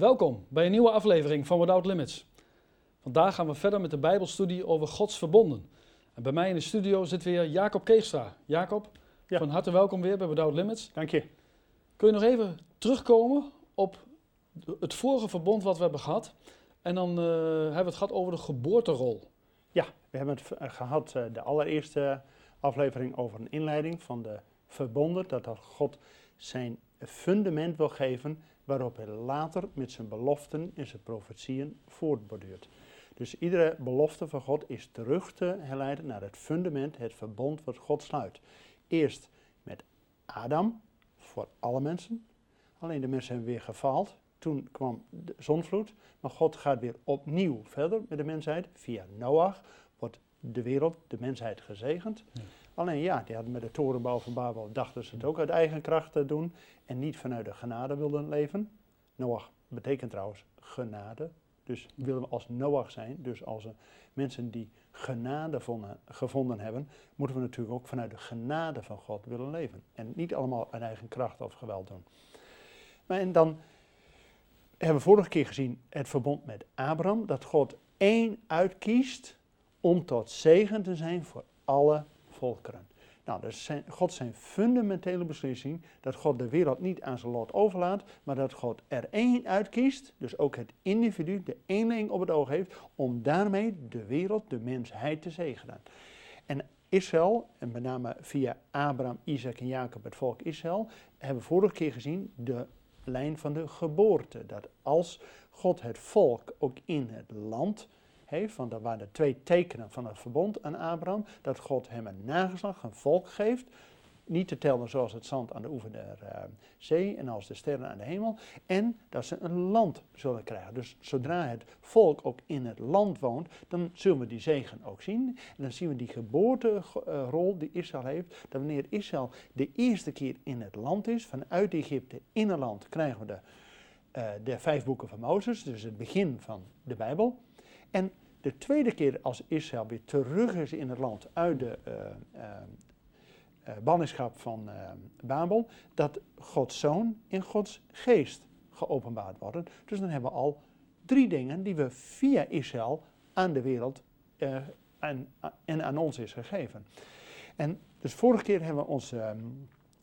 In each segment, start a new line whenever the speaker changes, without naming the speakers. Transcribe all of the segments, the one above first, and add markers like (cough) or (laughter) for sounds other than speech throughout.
Welkom bij een nieuwe aflevering van Without Limits. Vandaag gaan we verder met de Bijbelstudie over Gods verbonden. En bij mij in de studio zit weer Jacob Keegstra. Jacob,
Ja.
van harte welkom weer bij Without Limits.
Dank je.
Kun je nog even terugkomen op het vorige verbond wat we hebben gehad? En dan eh, hebben we het gehad over de geboorterol.
Ja, we hebben het eh, gehad, eh, de allereerste aflevering over een inleiding van de verbonden, dat God zijn fundament wil geven, waarop hij later met zijn beloften en zijn profetieën voortborduurt. Dus iedere belofte van God is terug te herleiden naar het fundament, het verbond wat God sluit. Eerst met Adam, voor alle mensen. Alleen de mensen hebben weer gefaald. Toen kwam de zonvloed. Maar God gaat weer opnieuw verder met de mensheid. Via Noach wordt de wereld, de mensheid gezegend. Alleen ja, die hadden met de torenbouw van Babel dachten ze het ook uit eigen kracht te doen. En niet vanuit de genade wilden leven. Noach betekent trouwens genade. Dus willen we als Noach zijn, dus als mensen die genade vonden, gevonden hebben, moeten we natuurlijk ook vanuit de genade van God willen leven. En niet allemaal uit eigen kracht of geweld doen. Maar en dan hebben we vorige keer gezien het verbond met Abraham, dat God één uitkiest om tot zegen te zijn voor alle Nou, dat zijn, God zijn fundamentele beslissing dat God de wereld niet aan zijn lot overlaat, maar dat God er één uitkiest, dus ook het individu, de eenling op het oog heeft, om daarmee de wereld, de mensheid te zegenen. En Israël, en met name via Abraham, Isaac en Jacob, het volk Israël, hebben vorige keer gezien de lijn van de geboorte. Dat als God het volk ook in het land heeft, want dat waren de twee tekenen van het verbond aan Abraham, dat God hem een nageslag, een volk geeft, niet te tellen zoals het zand aan de oever der eh, zee en als de sterren aan de hemel, en dat ze een land zullen krijgen. Dus zodra het volk ook in het land woont, dan zullen we die zegen ook zien. En dan zien we die geboorterol die Israël heeft, dat wanneer Israël de eerste keer in het land is, vanuit Egypte in het land, krijgen we de, eh, de vijf boeken van Mozes, dus het begin van de Bijbel. En de tweede keer als Israël weer terug is in het land uit de eh, eh, eh, ballingschap van Babel, dat Gods zoon in Gods geest geopenbaard worden. Dus dan hebben we al drie dingen die we via Israël aan de wereld en, aan ons is gegeven. En dus vorige keer hebben we ons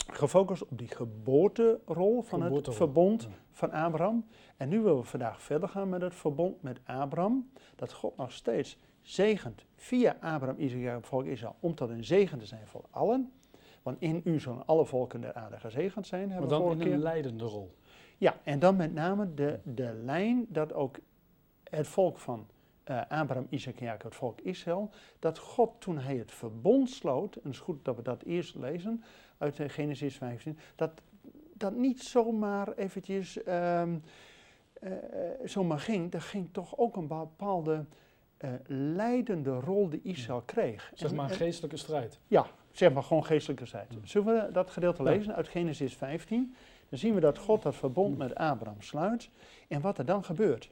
gefocust op die geboorterol van het verbond
ja.
van Abraham. En nu willen we vandaag verder gaan met het verbond met Abraham. Dat God nog steeds zegent via Abraham, Isaac, Jacob, volk Israël, om tot een zegen te zijn voor allen. Want in u zullen alle volken der aarde gezegend zijn,
Maar
hebben we
dan in
keer.
een leidende rol.
Ja, en dan met name de, de lijn dat ook het volk van eh, Abraham, Isaac en Jacob, het volk Israël, dat God toen hij het verbond sloot, en het is goed dat we dat eerst lezen uit eh, Genesis 15, dat dat niet zomaar eventjes ehm, eh, zomaar ging, er ging toch ook een bepaalde eh, leidende rol die Israël kreeg.
Zeg maar een
en-
geestelijke strijd.
ja, zeg maar gewoon geestelijke strijd. Zullen we dat gedeelte
Ja.
lezen uit Genesis 15? Dan zien we dat God dat verbond met Abraham sluit en wat er dan gebeurt.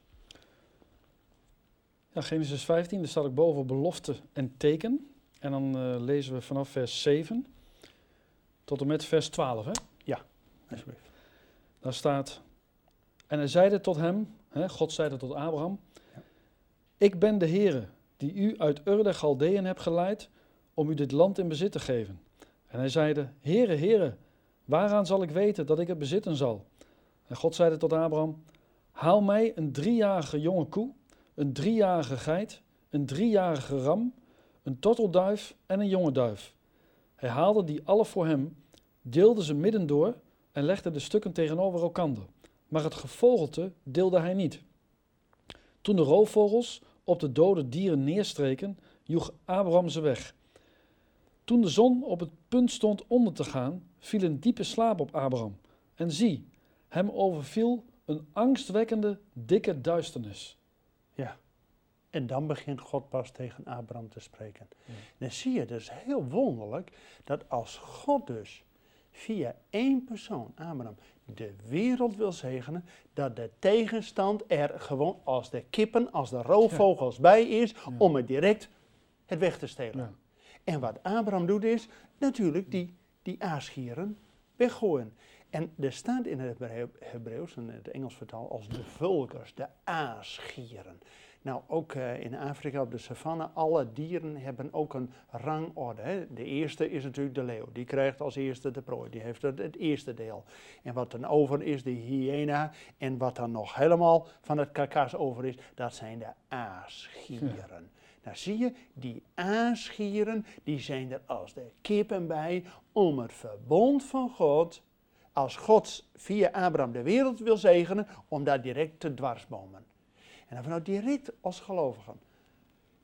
Ja, Genesis 15, daar staat ook boven belofte en teken. En dan eh, lezen we vanaf vers 7 tot en met vers 12. Hè?
Alsjeblieft.
Daar staat, en hij zeide tot hem, hè, God zeide tot Abraham,
Ja.
ik ben de Heere die u uit Ur der Galdeën hebt geleid om u dit land in bezit te geven. En hij zeide, Heere, Heere, waaraan zal ik weten dat ik het bezitten zal? En God zeide tot Abraham, haal mij een driejarige jonge koe, een driejarige geit, een driejarige ram, een tortelduif en een jonge duif. Hij haalde die alle voor hem, deelde ze midden door en legde de stukken tegenover elkander. Maar het gevogelte deelde hij niet. Toen de roofvogels op de dode dieren neerstreken, joeg Abraham ze weg. Toen de zon op het punt stond onder te gaan, viel een diepe slaap op Abraham. En zie, hem overviel een angstwekkende, dikke duisternis.
Ja. En dan begint God pas tegen Abraham te spreken.
Ja.
Dan zie je dus heel wonderlijk dat als God dus via één persoon, Abraham, de wereld wil zegenen, dat de tegenstand er gewoon als de kippen, als de roofvogels bij is,
Ja.
om het direct het weg te stelen. En wat Abraham doet is natuurlijk die, die aasgieren weggooien. En er staat in het Hebreeuws, en het Engels vertaal, als de vulkers, de aasgieren. Nou, ook eh, in Afrika op de savanne, alle dieren hebben ook een rangorde. Hè. De eerste is natuurlijk de leeuw, die krijgt als eerste de prooi, die heeft het, het eerste deel. En wat dan over is, de hyena, en wat dan nog helemaal van het karkas over is, dat zijn de aasgieren. Nou zie je, die aasgieren, die zijn er als de kippen bij om het verbond van God, als God via Abraham de wereld wil zegenen, om daar direct te dwarsbomen. En dan vanuit direct als gelovigen,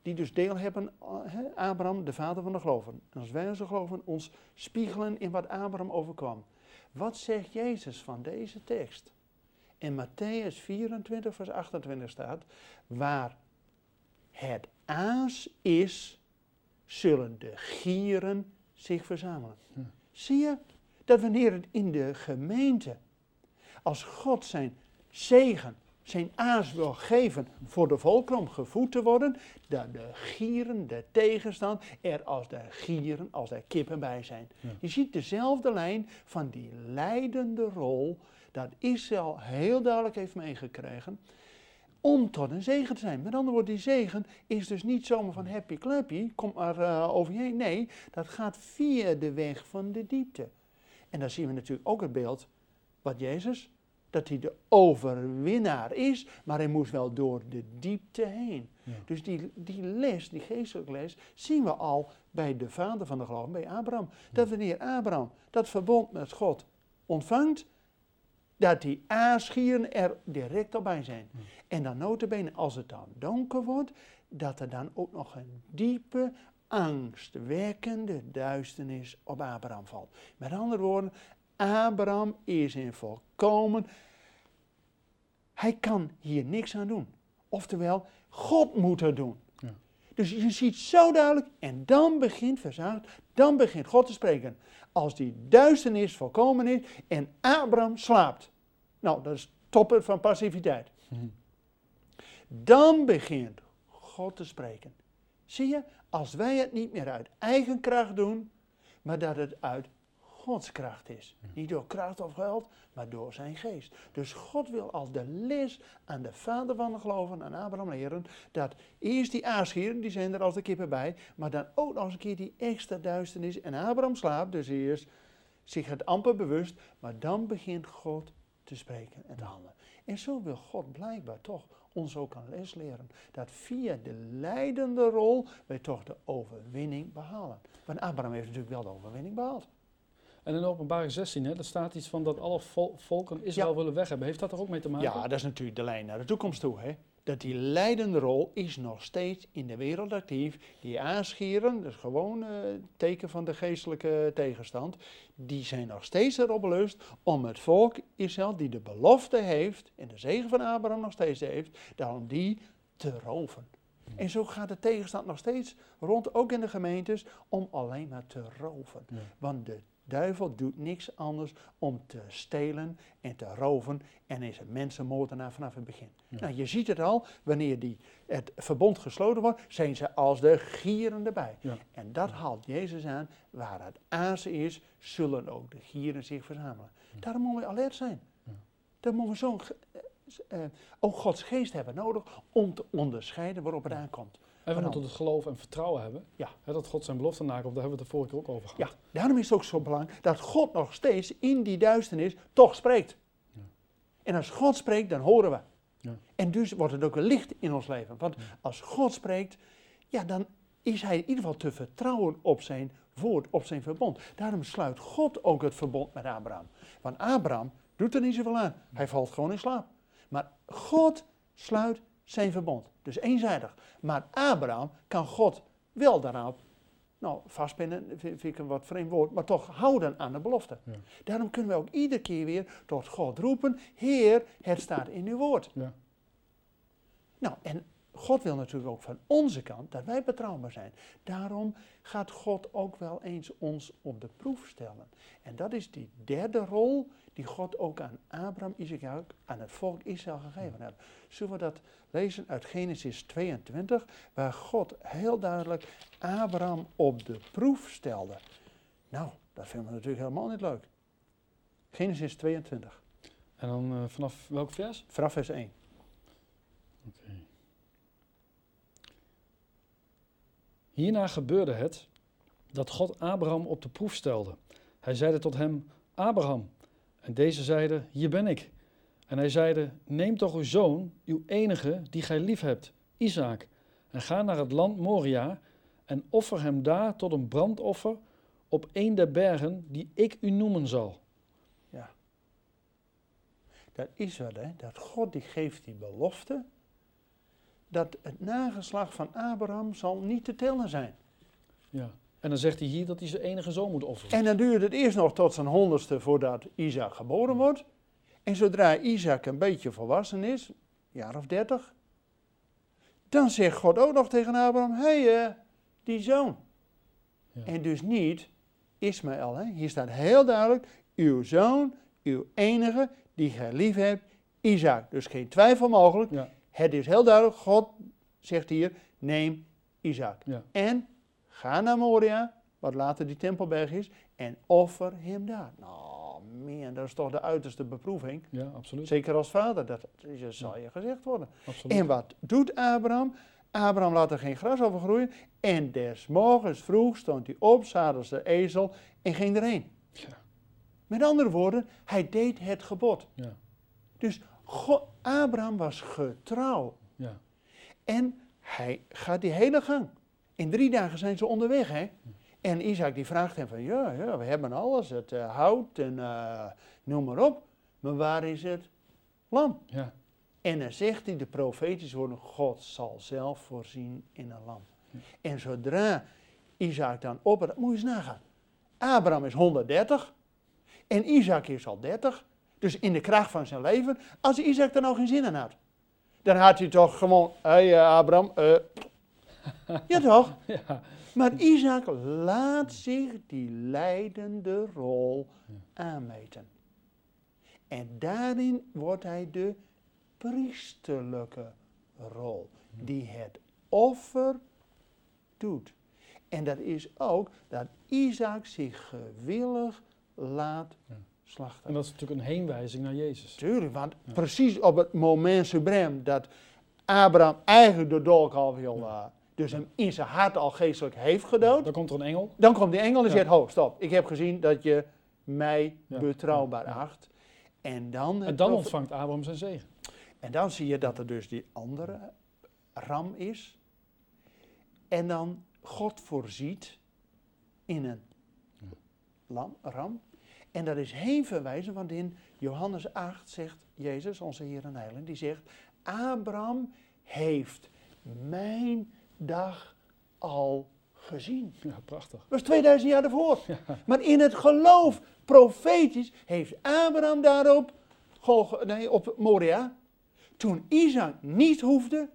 die dus deel hebben, eh, Abraham, de vader van de gelovigen. En als wij onze geloven ons spiegelen in wat Abraham overkwam. Wat zegt Jezus van deze tekst? In Matthäus 24, vers 28 staat, waar het aas is, zullen de gieren zich verzamelen.
Ja.
Zie je dat wanneer het in de gemeente, als God zijn zegen, zijn aas wil geven voor de volken om gevoed te worden, dat de gieren, de tegenstand, er als de gieren, als de kippen bij zijn.
Ja.
Je ziet dezelfde lijn van die leidende rol dat Israël heel duidelijk heeft meegekregen om tot een zegen te zijn. Met andere woorden, die zegen is dus niet zomaar van happy clappy, kom maar eh, over je heen. Nee, dat gaat via de weg van de diepte. En dan zien we natuurlijk ook het beeld wat Jezus, dat hij de overwinnaar is, maar hij moest wel door de diepte heen.
Ja.
Dus die, die les, die geestelijke les, zien we al bij de vader van de geloof, bij Abraham. Dat wanneer Abraham dat verbond met God ontvangt, dat die aasgieren er direct al bij zijn.
Ja.
En dan notabene, als het dan donker wordt, dat er dan ook nog een diepe, angstwekkende duisternis op Abraham valt. Met andere woorden, Abraham is in volkomen, hij kan hier niks aan doen. Oftewel, God moet het doen.
Ja.
Dus je ziet zo duidelijk, en dan begint verzadigd, dan begint God te spreken. Als die duisternis volkomen is en Abraham slaapt. Nou, dat is topper van passiviteit.
Mhm.
Dan begint God te spreken. Zie je, als wij het niet meer uit eigen kracht doen, maar dat het uit Gods kracht is. Niet door kracht of geld, maar door zijn geest. Dus God wil als de les aan de vader van de geloven, aan Abraham leren, dat eerst die aasgieren, die zijn er als de kippen bij, maar dan ook nog eens een keer die extra duisternis. En Abraham slaapt, dus eerst zich het amper bewust, maar dan begint God te spreken en te handelen. En zo wil God blijkbaar toch ons ook een les leren. Dat via de leidende rol wij toch de overwinning behalen. Want Abraham heeft natuurlijk wel de overwinning behaald.
En in openbaring 16, hè, daar staat iets van dat alle vol- volken Israël
Ja.
willen weg hebben. Heeft dat er ook mee te maken?
Ja, dat is natuurlijk de lijn naar de toekomst toe. Hè? Dat die leidende rol is nog steeds in de wereld actief. Die aanschieren, dat is gewoon eh teken van de geestelijke tegenstand. Die zijn nog steeds erop belust om het volk Israël, die de belofte heeft, en de zegen van Abraham nog steeds heeft, daarom die te roven. En zo gaat de tegenstand nog steeds rond, ook in de gemeentes, om alleen maar te roven.
Ja.
Want de duivel doet niks anders om te stelen en te roven en is een mensenmoordenaar vanaf het begin.
Ja.
Nou, je ziet het al, wanneer die, het verbond gesloten wordt, zijn ze als de gieren erbij.
Ja.
En dat haalt Jezus aan, waar het aas is, zullen ook de gieren zich verzamelen. Daarom moeten we alert zijn. Dan moeten we zo'n, eh, eh, ook Gods geest hebben nodig om te onderscheiden waarop het aankomt.
En we moeten het geloof en vertrouwen hebben.
Ja.
Hè, dat God zijn belofte nakomt, daar hebben we het de vorige keer ook over gehad.
Ja, daarom is het ook zo belangrijk dat God nog steeds in die duisternis toch spreekt.
Ja.
En als God spreekt, dan horen we.
Ja.
En dus wordt het ook een licht in ons leven. Want als God spreekt, ja, dan is hij in ieder geval te vertrouwen op zijn woord, op zijn verbond. Daarom sluit God ook het verbond met Abraham. Want Abraham doet er niet zoveel aan. Hij valt gewoon in slaap. Maar God sluit zijn verbond. Dus eenzijdig. Maar Abraham kan God wel daarop, nou, vastpinnen vind ik een wat vreemd woord, maar toch houden aan de belofte.
Ja.
Daarom kunnen we ook iedere keer weer tot God roepen, Heer, het staat in uw woord.
Ja.
Nou, en God wil natuurlijk ook van onze kant dat wij betrouwbaar zijn. Daarom gaat God ook wel eens ons op de proef stellen. En dat is die derde rol die God ook aan Abraham, Isaac aan het volk Israël gegeven heeft. Zullen we dat lezen uit Genesis 22, waar God heel duidelijk Abraham op de proef stelde. Nou, dat vinden we natuurlijk helemaal niet leuk. Genesis 22,
En dan eh, vanaf welk vers?
vanaf vers 1.
Hierna gebeurde het dat God Abraham op de proef stelde. Hij zeide tot hem, Abraham. En deze zeide, hier ben ik. En hij zeide, neem toch uw zoon, uw enige, die gij lief hebt, Isaac, en ga naar het land Moria en offer hem daar tot een brandoffer op een der bergen die ik u noemen zal.
Dat is wat, hè? Dat God die geeft die belofte. Dat het nageslag van Abraham zal niet te tellen zijn.
Ja. En dan zegt hij hier dat hij zijn enige zoon moet offeren.
En dan duurt het eerst nog tot zijn honderdste voordat Isaac geboren wordt. En zodra Isaac een beetje volwassen is, een jaar of dertig, dan zegt God ook nog tegen Abraham, hé, hey, eh, die zoon.
Ja.
En dus niet Ismaël. Hè? Hier staat heel duidelijk, uw zoon, uw enige, die gij lief hebt, Isaac. Dus geen twijfel mogelijk.
Ja.
Het is heel duidelijk, God zegt hier, neem Isaac.
Ja.
En ga naar Moria, wat later die tempelberg is, en offer hem daar. Nou, man, dat is toch de uiterste beproeving.
Ja, absoluut.
Zeker als vader, dat, dat zal je gezegd worden.
absoluut.
En wat doet Abraham? Abraham laat er geen gras over groeien. En des morgens vroeg stond hij op, zadelde de ezel en ging erheen.
Ja.
Met andere woorden, hij deed het gebod.
Ja.
Dus God, Abraham was getrouw.
Ja.
En hij gaat die hele gang. In drie dagen zijn ze onderweg, hè? En Isaac die vraagt hem van, ja, ja we hebben alles, het eh, hout en eh, noem maar op. Maar waar is het lam?
Ja.
En dan zegt hij de profetische woorden, God zal zelf voorzien in een lam. En zodra Isaac dan op, moet je eens nagaan. Abraham is 130 en Isaac is al 30. Dus in de kracht van zijn leven. Als Isaac er nou geen zin in had, dan had hij toch gewoon, hé hey, eh, Abraham, eh. (laughs) ja toch?
Ja.
Maar Isaac laat zich die leidende rol aanmeten. En daarin wordt hij de priesterlijke rol, die het offer doet. En dat is ook dat Isaac zich gewillig laat
Ja.
slachten.
En dat is natuurlijk een heenwijzing naar Jezus.
Tuurlijk, want precies op het moment suprem dat Abraham eigenlijk de dolk al wil, eh, dus hem in zijn hart al geestelijk heeft gedood,
Dan komt er een engel.
dan komt die engel en zegt, ho, stop, ik heb gezien dat je mij betrouwbaar acht. En dan,
En dan ontvangt Abraham zijn zegen.
en dan zie je dat er dus die andere ram is. En dan God voorziet in een lam, ram. En dat is heen verwijzen, want in Johannes 8 zegt Jezus, onze Heer en Heiland, die zegt, Abraham heeft mijn dag al gezien.
Ja, prachtig.
Dat was 2000 jaar daarvoor. Maar in het geloof, profetisch, heeft Abraham daarop, nee, op Moria, toen Isaac niet hoefde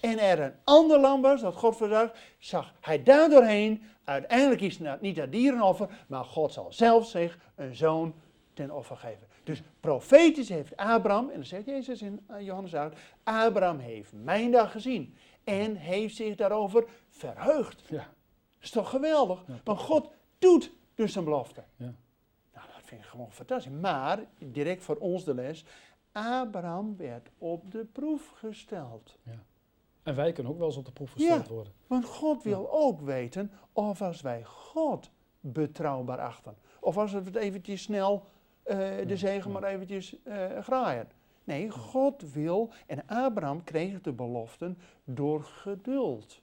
en er een ander lam was dat God voorzag, zag hij daar doorheen, uiteindelijk is het niet dat dierenoffer, maar God zal zelf zich een zoon ten offer geven. Dus profetisch heeft Abraham, en dat zegt Jezus in eh, Johannes 8, Abraham heeft mijn dag gezien en heeft zich daarover verheugd.
Ja.
Dat is toch geweldig?
Ja,
Want God doet dus zijn belofte.
Ja.
Nou, dat vind ik gewoon fantastisch. Maar, direct voor ons de les, Abraham werd op de proef gesteld.
En wij kunnen ook wel eens op de proef gesteld worden.
Want God wil ook weten of als wij God betrouwbaar achten. Of als we het eventjes snel eh, de
Ja,
zegen
ja.
maar eventjes eh, graaien. Nee, God wil, en Abraham kreeg de beloften door geduld.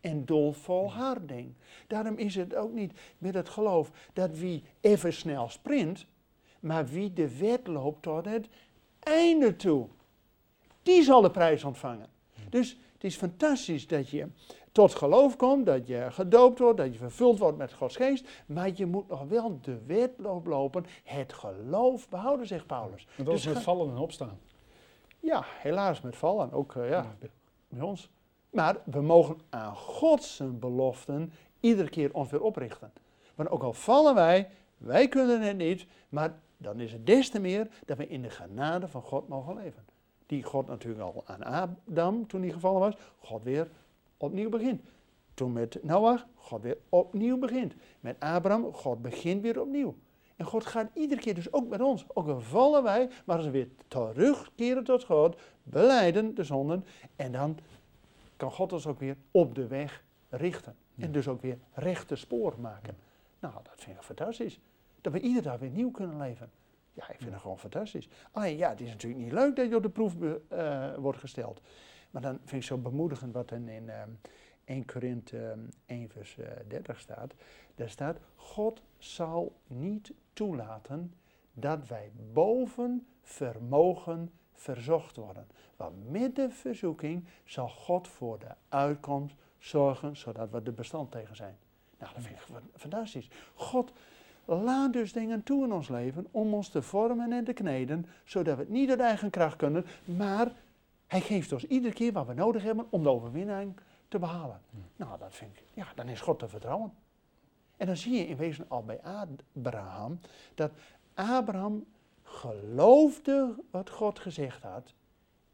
En door volharding. Daarom is het ook niet met het geloof dat wie even snel sprint, maar wie de wet loopt tot het einde toe. Die zal de prijs ontvangen. Dus het is fantastisch dat je tot geloof komt, dat je gedoopt wordt, dat je vervuld wordt met Gods geest, maar je moet nog wel de wedloop lopen, het geloof behouden, zegt Paulus.
En dat
Dus
is met vallen en opstaan.
Ja, helaas met vallen, ook eh, ja, bij- ons. Maar we mogen aan Gods beloften iedere keer ons weer oprichten. Want ook al vallen wij, wij kunnen het niet, maar dan is het des te meer dat we in de genade van God mogen leven. Die God natuurlijk al aan Adam, toen hij gevallen was, God weer opnieuw begint. Toen met Noach, God weer opnieuw begint. Met Abraham, God begint weer opnieuw. En God gaat iedere keer, dus ook met ons, ook al vallen wij, maar als we weer terugkeren tot God, beleiden de zonden, en dan kan God ons ook weer op de weg richten. En dus ook weer rechte spoor maken. Nou, dat vind ik fantastisch. Dat we iedere dag weer nieuw kunnen leven. Ja, ik vind het gewoon fantastisch. Alleen ja, het is natuurlijk niet leuk dat je op de proef uh, wordt gesteld. Maar dan vind ik zo bemoedigend wat er in uh, 1 Korinthe 1 vers 30 staat. Daar staat, God zal niet toelaten dat wij boven vermogen verzocht worden. Want met de verzoeking zal God voor de uitkomst zorgen, zodat we er bestand tegen zijn. Nou, dat vind ik fantastisch. God laat dus dingen toe in ons leven om ons te vormen en te kneden, zodat we het niet uit eigen kracht kunnen, maar hij geeft ons iedere keer wat we nodig hebben om de overwinning te behalen. Nou, dat vind ik, ja, dan is God te vertrouwen. En dan zie je in wezen al bij Abraham, dat Abraham geloofde wat God gezegd had.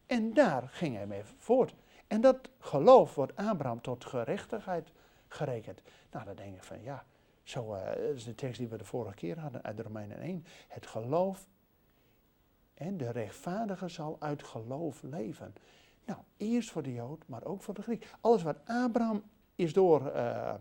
En daar ging hij mee voort. En dat geloof wordt Abraham tot gerechtigheid gerekend. Nou, dan denk ik van ja, zo uh, is de tekst die we de vorige keer hadden uit Romeinen 1. Het geloof en de rechtvaardige zal uit geloof leven. Nou, eerst voor de Jood, maar ook voor de Griek. Alles wat Abraham is door, uh, uh,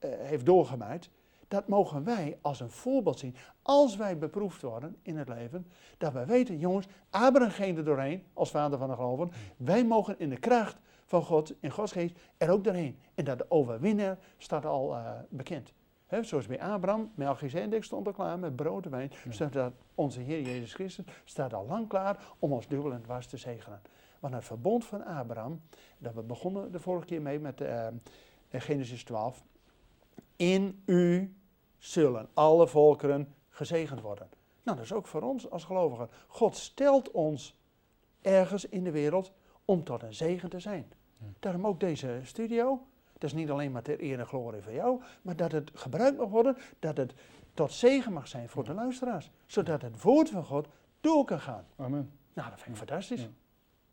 heeft doorgemaakt, dat mogen wij als een voorbeeld zien. Als wij beproefd worden in het leven, dat wij weten, jongens, Abraham ging er doorheen als vader van de geloven. Wij mogen in de kracht van God, in Gods geest, er ook doorheen. En dat de overwinnaar staat al bekend. He, zoals bij Abraham, Melchizedek stond al klaar met brood en wijn. Ja. Onze Heer Jezus Christus staat al lang klaar om ons dubbel en dwars te zegenen. Want het verbond van Abraham, dat we begonnen de vorige keer mee met uh, Genesis 12. In u zullen alle volkeren gezegend worden. Nou, dat is ook voor ons als gelovigen. God stelt ons ergens in de wereld om tot een zegen te zijn. Daarom ook deze studio. Dat is niet alleen maar ter eer en glorie van jou, maar dat het gebruikt mag worden, dat het tot zegen mag zijn voor de luisteraars. Zodat het woord van God door kan gaan.
Amen.
Nou, dat vind ik fantastisch.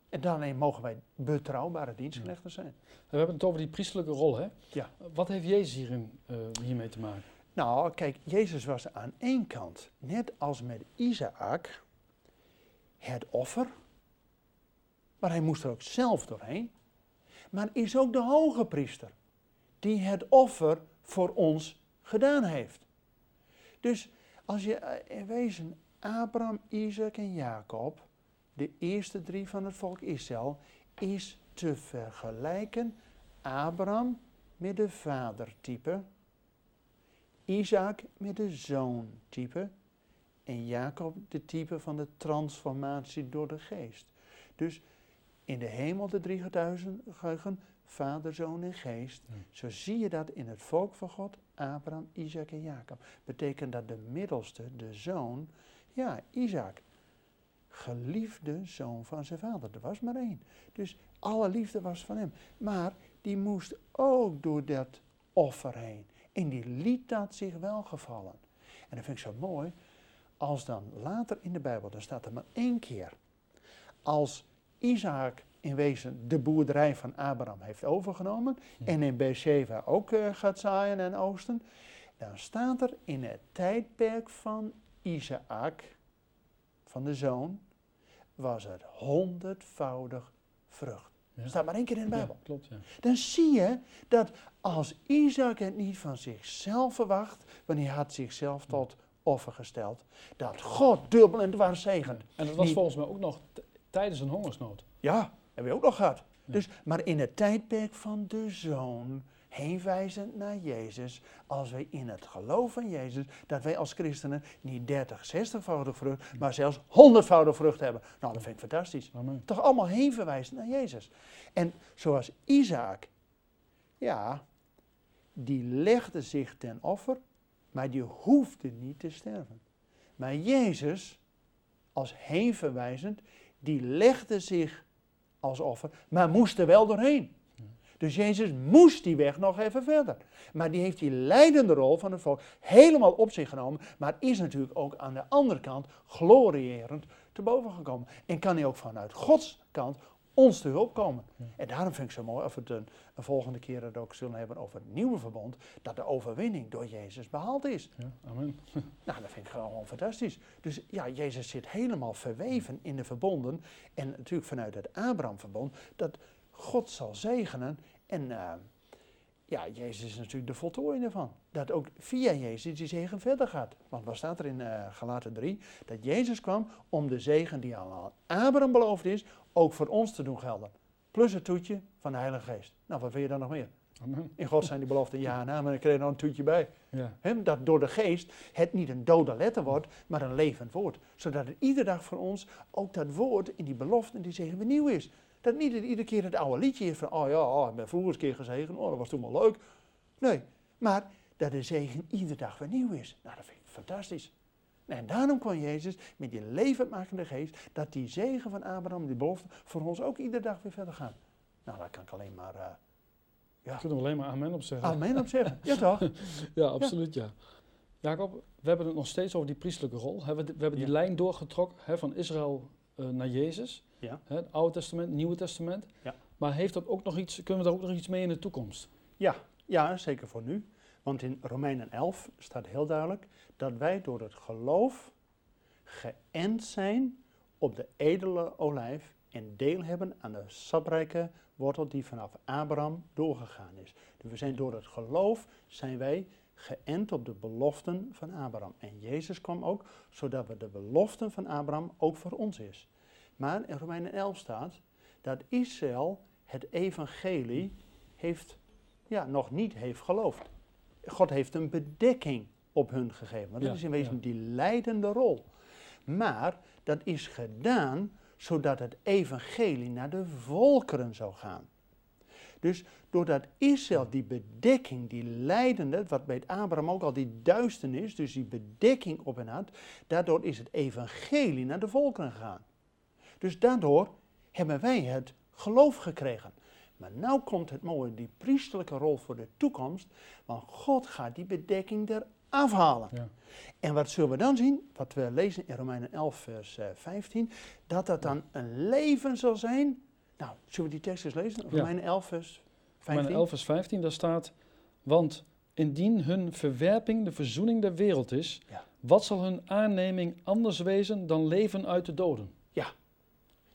En daarmee mogen wij betrouwbare dienstknechten zijn.
We hebben het over die priestelijke rol, hè?
Ja.
Wat heeft Jezus hierin, uh, hiermee te maken?
Nou, kijk, Jezus was aan één kant, net als met Isaac, het offer. Maar hij moest er ook zelf doorheen. Maar is ook de hoge priester, die het offer voor ons gedaan heeft. Dus als je in wezen Abraham, Isaac en Jacob, de eerste drie van het volk Israël, is te vergelijken Abraham met de vadertype Isaac met de zoontype en Jacob de type van de transformatie door de geest. Dus in de hemel de drie getuigen, vader, zoon en geest. Zo zie je dat in het volk van God, Abraham, Isaac en Jacob. Betekent dat de middelste, de zoon, ja, Isaac, geliefde zoon van zijn vader. Er was maar één. Dus alle liefde was van hem. Maar die moest ook door dat offer heen. En die liet dat zich wel gevallen. En dat vind ik zo mooi. Als dan later in de Bijbel, dan staat er maar één keer. Als Isaac in wezen de boerderij van Abraham heeft overgenomen. En in Beersheba ook uh, gaat zaaien en oosten. Dan staat er in het tijdperk van Isaac, van de zoon, was het honderdvoudig vrucht. Dat staat maar één keer in de Bijbel.
Ja, klopt, ja.
Dan zie je dat als Isaac het niet van zichzelf verwacht, wanneer hij had zichzelf tot offer gesteld, dat God dubbel en dwars zegent.
En dat was niet, volgens mij ook nog tijdens een hongersnood.
Ja, hebben we ook nog gehad. Dus, maar in het tijdperk van de zoon, heenwijzend naar Jezus, als wij in het geloof van Jezus, dat wij als christenen niet 30, 60voudig vrucht, maar zelfs 100voudig vrucht hebben. Nou, dat vind ik fantastisch.
Amen.
Toch allemaal heenverwijzend naar Jezus. En zoals Isaac, ja, die legde zich ten offer, maar die hoefde niet te sterven. Maar Jezus, als heenverwijzend, die legde zich als offer, maar moest er wel doorheen. Dus Jezus moest die weg nog even verder. Maar die heeft die leidende rol van het volk helemaal op zich genomen. Maar is natuurlijk ook aan de andere kant glorierend te boven gekomen. En kan hij ook vanuit Gods kant ons te hulp komen.
Ja.
En daarom vind ik het zo mooi of we het een, een volgende keer het ook zullen hebben over het nieuwe verbond, dat de overwinning door Jezus behaald is.
Ja, amen. (laughs)
Nou, dat vind ik gewoon fantastisch. Dus ja, Jezus zit helemaal verweven in de verbonden. En natuurlijk vanuit het Abraham-verbond, dat God zal zegenen. En eh, ja, Jezus is natuurlijk de voltooiing ervan. Dat ook via Jezus die zegen verder gaat. Want wat staat er in uh, Galaten 3? Dat Jezus kwam om de zegen die aan Abraham beloofd is, ook voor ons te doen gelden. Plus het toetje van de Heilige Geest. Nou, wat wil je dan nog meer?
amen.
In God zijn die beloften ja en maar dan krijg je nog een toetje bij.
Ja,
dat door de geest het niet een dode letter wordt, maar een levend woord. Zodat het iedere dag voor ons ook dat woord in die belofte die zegen weer nieuw is. Dat niet iedere keer het oude liedje is van, oh ja, oh, ik ben vroeger eens een keer gezegend, oh dat was toen wel leuk. Nee, maar dat de zegen iedere dag weer nieuw is. Nou, dat vind ik fantastisch. En daarom kwam Jezus met die levendmakende geest, dat die zegen van Abraham, die belofte, voor ons ook iedere dag weer verder gaat. Nou, daar kan ik alleen maar eh,
daar kunnen we alleen maar amen op zeggen.
amen op zeggen. Ja (laughs) toch?
Ja, absoluut ja. Jacob, we hebben het nog steeds over die priestelijke rol. We, hebben die
Ja.
lijn doorgetrokken hè, van Israël eh, naar Jezus.
Ja.
Hè, het Oude Testament, Nieuwe Testament.
Ja.
Maar heeft dat ook nog iets, kunnen we daar ook nog iets mee in de toekomst?
Ja, ja, zeker voor nu. Want in Romeinen 11 staat heel duidelijk dat wij door het geloof geënt zijn op de edele olijf en deel hebben aan de saprijke wortel die vanaf Abraham doorgegaan is. Dus we zijn door het geloof zijn wij geënt op de beloften van Abraham. En Jezus kwam ook zodat we de beloften van Abraham ook voor ons is. Maar in Romeinen 11 staat dat Israël het evangelie heeft ja, nog niet heeft geloofd. God heeft een bedekking op hun gegeven. Maar dat
Ja,
is in wezen
ja.
die leidende rol. Maar dat is gedaan zodat het evangelie naar de volkeren zou gaan. Dus doordat Israël die bedekking, die leidende, wat bij Abraham ook al die duisternis, dus die bedekking op hen had, daardoor is het evangelie naar de volkeren gegaan. Dus daardoor hebben wij het geloof gekregen. Maar nu komt het mooie, die priesterlijke rol voor de toekomst, want God gaat die bedekking eraf halen.
Ja.
En wat zullen we dan zien? Wat we lezen in Romeinen 11, vers eh, 15, dat dat dan een leven zal zijn. Nou, zullen we die tekst eens lezen?
Ja.
Romeinen 11, vers 15.
Romeinen 11 vers 15, daar staat... Want indien hun verwerping de verzoening der wereld is...
Ja.
wat zal hun aanneming anders wezen dan leven uit de doden?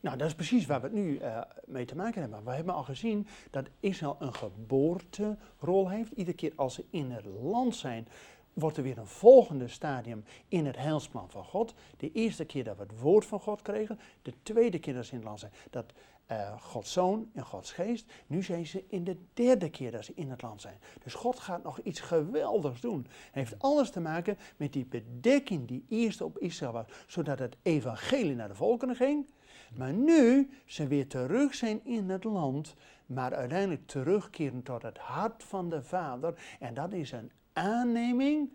Nou, dat is precies waar we het nu eh, mee te maken hebben. We hebben al gezien dat Israël een geboorterol heeft. Iedere keer als ze in het land zijn, wordt er weer een volgende stadium in het heilsplan van God. De eerste keer dat we het woord van God kregen. De tweede keer dat ze in het land zijn, dat eh, Gods zoon en Gods geest. Nu zijn ze in de derde keer dat ze in het land zijn. Dus God gaat nog iets geweldigs doen. Het heeft alles te maken met die bedekking die eerst op Israël was. Zodat het evangelie naar de volkeren ging. Maar nu ze weer terug zijn in het land, maar uiteindelijk terugkeren tot het hart van de Vader. En dat is een aanneming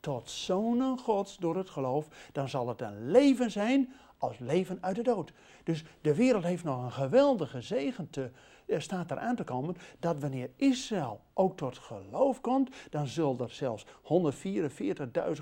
tot zonen Gods door het geloof. Dan zal het een leven zijn als leven uit de dood. Dus de wereld heeft nog een geweldige zegen te, er staat eraan te komen dat wanneer Israël ook tot geloof komt, dan zullen er zelfs 144.000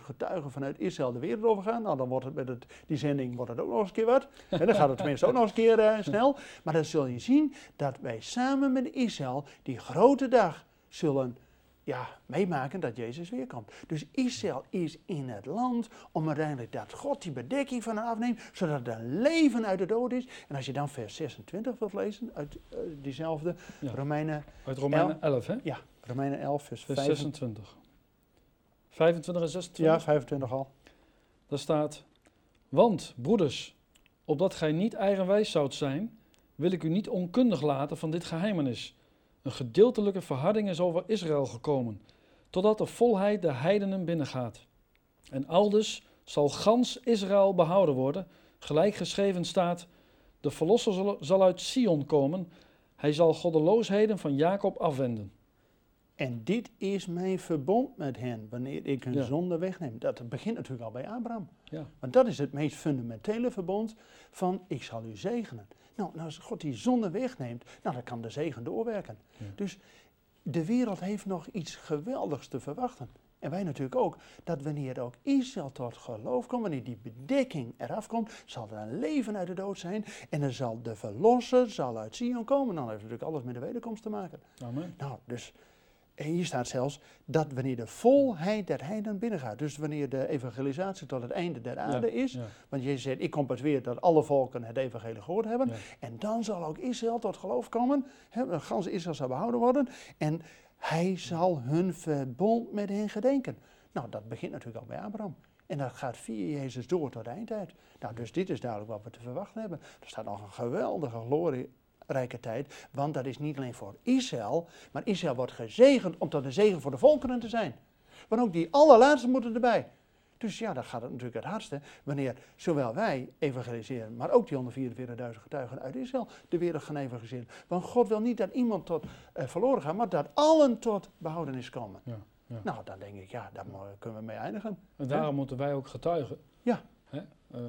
getuigen vanuit Israël de wereld overgaan. Nou, dan wordt het met het, die zending wordt het ook nog eens een keer wat. (laughs) En dan gaat het tenminste ook nog eens een keer eh, snel. Maar dan zul je zien dat wij samen met Israël die grote dag zullen ja, meemaken dat Jezus weer komt. Dus Israël is in het land om uiteindelijk dat God die bedekking van hen afneemt, zodat er leven uit de dood is. En als je dan vers 26 wilt lezen, uit eh, diezelfde
Ja.
Romeinen,
Uit Romeinen 11, hè?
ja, Romeinen 11, vers,
Vers
25.
26. 25 en 26.
Ja, 25 al.
Daar staat, want broeders, opdat gij niet eigenwijs zoudt zijn, wil ik u niet onkundig laten van dit geheimenis. Een gedeeltelijke verharding is over Israël gekomen, totdat de volheid de heidenen binnengaat. En aldus zal gans Israël behouden worden, gelijk geschreven staat, de verlosser zal- uit Sion komen, hij zal goddeloosheden van Jacob afwenden.
En dit is mijn verbond met hen, wanneer ik hun
Ja.
zonde wegneem. Dat begint natuurlijk al bij Abraham.
Ja.
Want dat is het meest fundamentele verbond van ik zal u zegenen. Nou, en als God die zonde wegneemt, nou, dan kan de zegen doorwerken.
Ja.
Dus de wereld heeft nog iets geweldigs te verwachten. en wij natuurlijk ook, dat wanneer ook Israël tot geloof komt, wanneer die bedekking eraf komt, zal er een leven uit de dood zijn en er zal de verlosser zal uit Sion komen. Dan heeft het natuurlijk alles met de wederkomst te maken.
Amen.
Nou, dus en hier staat zelfs dat wanneer de volheid der heiden binnengaat, dus wanneer de evangelisatie tot het einde der aarde is,
Ja.
want Jezus zegt, ik kom pas weer dat alle volken het evangelie gehoord hebben.
Ja.
En dan zal ook Israël tot geloof komen. Hè, de ganse Israël zal behouden worden. En hij zal hun verbond met hen gedenken. Nou, dat begint natuurlijk al bij Abraham. En dat gaat via Jezus door tot de eindtijd. Nou, dus dit is duidelijk wat we te verwachten hebben. Er staat nog een geweldige glorierijke tijd. Want dat is niet alleen voor Israël, maar Israël wordt gezegend om tot een zegen voor de volkeren te zijn. Want ook die allerlaatste moeten erbij. Dus ja, dan gaat het natuurlijk het hardste wanneer zowel wij evangeliseren, maar ook die 144.000 getuigen uit Israël de wereld gaan evangeliseren. Want God wil niet dat iemand tot eh, verloren gaat, maar dat allen tot behoudenis komen.
Ja, ja.
Nou, dan denk ik, ja, daar kunnen we mee eindigen.
En daarom moeten wij ook getuigen.
Ja.
Hè? Eh,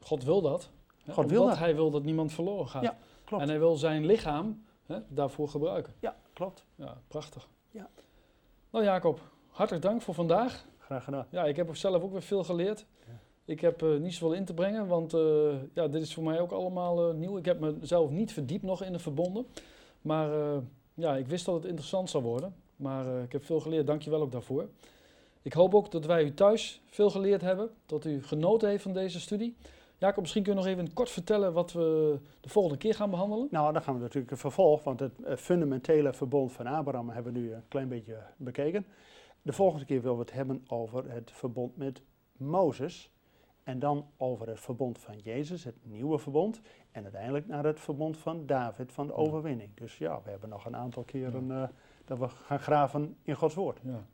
God wil dat. Hè?
God wil
Omdat
dat.
hij wil dat niemand verloren gaat.
Ja, klopt.
En hij wil zijn lichaam hè, daarvoor gebruiken.
Ja, klopt.
Ja, prachtig.
Ja.
Nou Jacob, hartelijk dank voor vandaag.
Graag gedaan.
Ja, ik heb zelf ook weer veel geleerd. Ik heb eh, niet zoveel in te brengen, want eh, ja, dit is voor mij ook allemaal eh, nieuw. Ik heb mezelf niet verdiept nog in de verbonden. Maar eh, ja, ik wist dat het interessant zou worden. Maar eh, ik heb veel geleerd, dank je wel ook daarvoor. Ik hoop ook dat wij u thuis veel geleerd hebben, dat u genoten heeft van deze studie. Jacob, misschien kun je nog even kort vertellen wat we de volgende keer gaan behandelen.
Nou, dan gaan we natuurlijk een vervolg, want het eh, fundamentele verbond van Abraham hebben we nu een klein beetje bekeken. De volgende keer willen we het hebben over het verbond met Mozes. En dan over het verbond van Jezus, het nieuwe verbond. En uiteindelijk naar het verbond van David, van de overwinning. Dus ja, we hebben nog een aantal keren eh, dat we gaan graven in Gods woord.
Ja.